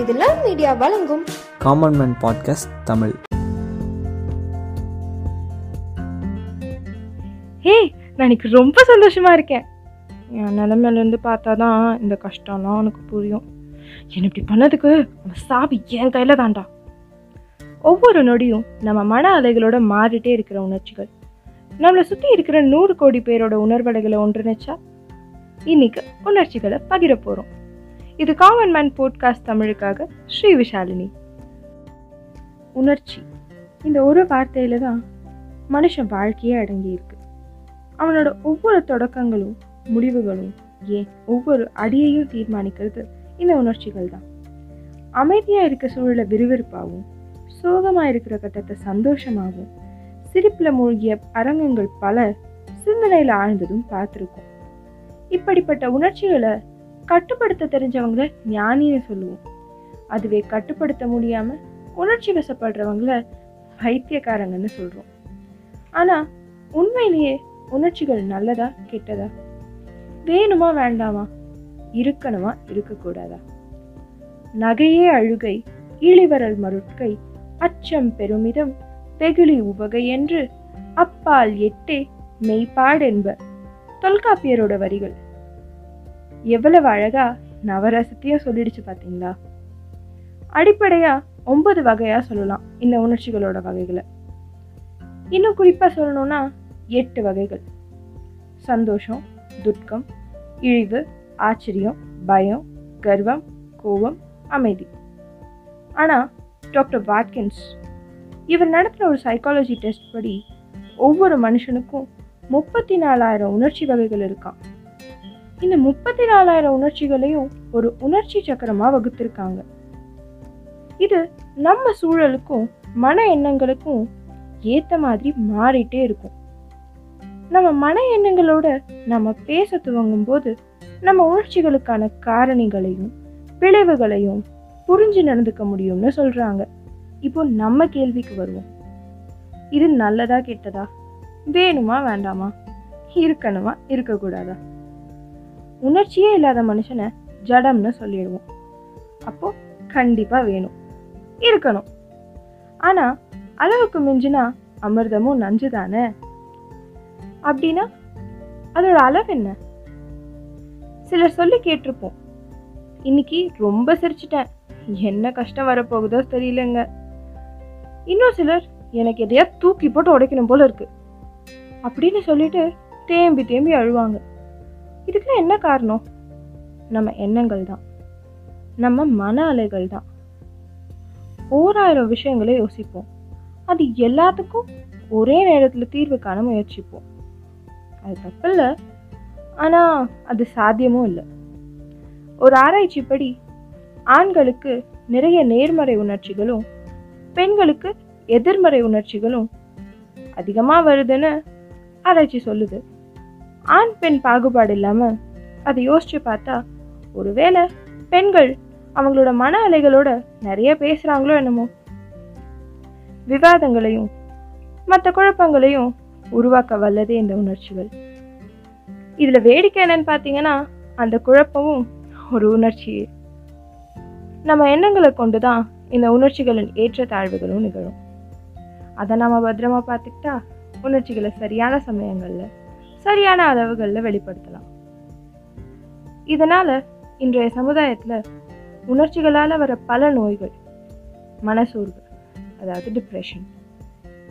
இது love media வழங்கும். Common man podcast Tamil. Hey நான் இன்னைக்கு ரொம்ப சந்தோஷமா இருக்கேன். என் நிலமையிலேருந்து பார்த்தா தான் இந்த கஷ்டம்லாம் உனக்கு புரியும். என்ன இப்படி பண்ணதுக்கு அவன் சாவி என் கையில் தான்டா. ஒவ்வொரு நொடியும் நம்ம மன அலைகளோட மாறிட்டே இருக்கிற உணர்ச்சிகள். நம்மளை சுற்றி இருக்கிற நூறு கோடி பேரோட உணர்வலைகளை ஒன்றிணைச்சா இன்னைக்கு உணர்ச்சிகளை பகிர போகிறோம் இது காமன் மேன் போட்காஸ்ட் தமிழுக்காக ஸ்ரீ விஷாலினி. உணர்ச்சி. இந்த ஒரு வார்த்தையில தான் மனுஷன் வாழ்க்கையே அடங்கி இருக்கு. அவனோட ஒவ்வொரு தொடக்கங்களும் முடிவுகளும் ஏன் ஒவ்வொரு அடியையும் தீர்மானிக்கிறது இந்த உணர்ச்சிகள் தான். அமைதியாக இருக்க சூழலை விறுவிறுப்பாகவும் சோகமாக இருக்கிற கட்டத்தை சந்தோஷமாகவும் சிரிப்பில் மூழ்கிய அரங்கங்கள் பல சிந்தனையில் ஆழ்ந்ததும் பார்த்துருக்கோம். இப்படிப்பட்ட உணர்ச்சிகளை கட்டுப்படுத்த தெரிஞ்சவங்கள ஞானின்னு சொல்லுவோம். அதுவே கட்டுப்படுத்த முடியாம உணர்ச்சி வசப்படுறவங்கள பைத்தியக்காரங்கன்னு சொல்றோம். ஆனா உண்மையிலேயே உணர்ச்சிகள் நல்லதா கெட்டதா? வேணுமா வேண்டாமா? இருக்கணுமா இருக்கக்கூடாதா? நகையே அழுகை இழிவரல் மருட்கை அச்சம் பெருமிதம் வெகுளி உபகை என்று அப்பால் எட்டே மெய்ப்பாடென்ப தொல்காப்பியரோட வரிகள். எவ்வளவு அழகா நவரசத்தையும் சொல்லிடுச்சு பார்த்தீங்களா அடிப்படையா ஒன்பது வகையா சொல்லலாம் இந்த உணர்ச்சிகளோட வகைகளை. இன்னும் குறிப்பா சொல்லணும்னா எட்டு வகைகள். சந்தோஷம் துக்கம் இழிவு ஆச்சரியம் பயம் கர்வம் கோபம் அமைதி. ஆனால் டாக்டர் வாட்கின்ஸ் இவர் நடத்துகிற ஒரு சைக்காலஜி டெஸ்ட் படி ஒவ்வொரு மனுஷனுக்கும் முப்பத்தி நாலாயிரம் உணர்ச்சி வகைகள் இருக்கான் இந்த முப்பத்தி நாலாயிரம் உணர்ச்சிகளையும் ஒரு உணர்ச்சி சக்கரமா வகுத்திருக்காங்க. இது நம்ம சூழலுக்கும் மன எண்ணங்களுக்கும் ஏத்த மாதிரி மாறிட்டே இருக்கும். நம்ம மன எண்ணங்களோட நம்ம பேச துவங்கும் போது நம்ம உணர்ச்சிகளுக்கான காரணிகளையும் விளைவுகளையும் புரிஞ்சு நடந்துக்க முடியும்னு சொல்றாங்க. இப்போ நம்ம கேள்விக்கு வருவோம். இது நல்லதா கெட்டதா? வேணுமா வேண்டாமா? இருக்கணுமா இருக்கக்கூடாதா? உணர்ச்சியே இல்லாத மனுஷனை ஜடம்னு சொல்லிடுவோம். அப்போ கண்டிப்பாக வேணும். இருக்கணும். ஆனால் அளவுக்கு மிஞ்சினா அமிர்தமும் நஞ்சு தானே அப்படின்னா அதோட அளவு என்ன? சிலர் சொல்லி கேட்டிருப்போம். இன்னைக்கு ரொம்ப சிரிச்சிட்டேன். என்ன கஷ்டம் வரப்போகுதோ தெரியலங்க. இன்னும் சிலர் எனக்கு எதையா தூக்கி போட்டு உடைக்கணும் போல இருக்கு. அப்படின்னு சொல்லிட்டு தேம்பி தேம்பி அழுவாங்க. இதுக்குலாம் என்ன காரணம்? நம்ம எண்ணங்கள் தான். நம்ம மன அலைகள் தான். ஓராயிரம் விஷயங்களை யோசிப்போம். அது எல்லாத்துக்கும் ஒரே நேரத்தில் தீர்வு காண முயற்சிப்போம். அது தப்பு இல்லை. ஆனால் அது சாத்தியமும் இல்லை. ஒரு ஆராய்ச்சிப்படி ஆண்களுக்கு நிறைய நேர்மறை உணர்ச்சிகளும் பெண்களுக்கு எதிர்மறை உணர்ச்சிகளும் அதிகமாக வருதுன்னு ஆராய்ச்சி சொல்லுது. ஆண் பெண் பாகுபாடு இல்லாமல் அதை யோசிச்சு பார்த்தா ஒருவேளை பெண்கள் அவங்களோட மன அலைகளோட நிறைய பேசுகிறாங்களோ என்னமோ. விவாதங்களையும் மற்ற குழப்பங்களையும் உருவாக்க வல்லதே இந்த உணர்ச்சிகள். இதில் வேடிக்கை என்னன்னு பார்த்தீங்கன்னா அந்த குழப்பமும் ஒரு உணர்ச்சியே. நம்ம எண்ணங்களை கொண்டு தான் இந்த உணர்ச்சிகளின் ஏற்றத்தாழ்வுகளும் நிகழும். அதை நாம் பத்திரமா பார்த்துக்கிட்டா உணர்ச்சிகளை சரியான சமயங்களில் சரியான அளவுகளில் வெளிப்படுத்தலாம். இதனால இன்றைய சமுதாயத்தில் உணர்ச்சிகளால் வர பல நோய்கள் மனசோர்வு அதாவது டிப்ரெஷன்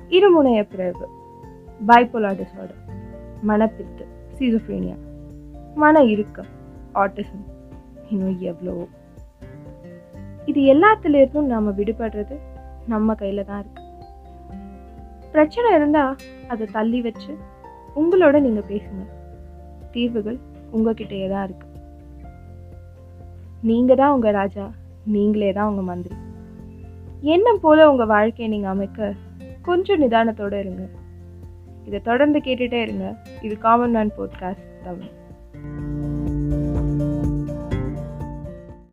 இருமுனைய பிறகு பைப்போலா டிசார்டர் மனப்பித்து சீசோஃப்ரீனியா மன இறுக்கம் ஆட்டிசம் இன்னும் எவ்வளவோ இது எல்லாத்துலேருந்தும் நாம் விடுபடுறது நம்ம கையில் தான் இருக்கு. பிரச்சனை இருந்தால் அதை தள்ளி வச்சு உங்களோட நீங்கள் பேசுங்க. தீர்வுகள் உங்ககிட்டயே தான் இருக்கு. நீங்கள் தான் உங்கள் ராஜா நீங்களே தான் உங்கள் மந்திரி. எண்ணம் போல உங்கள் வாழ்க்கையை நீங்கள் அமைக்க கொஞ்சம் நிதானத்தோடு இருங்க. இதை தொடர்ந்து கேட்டுகிட்டே இருங்க. இது காமன் மேன் போட்காஸ்ட் தமிழ்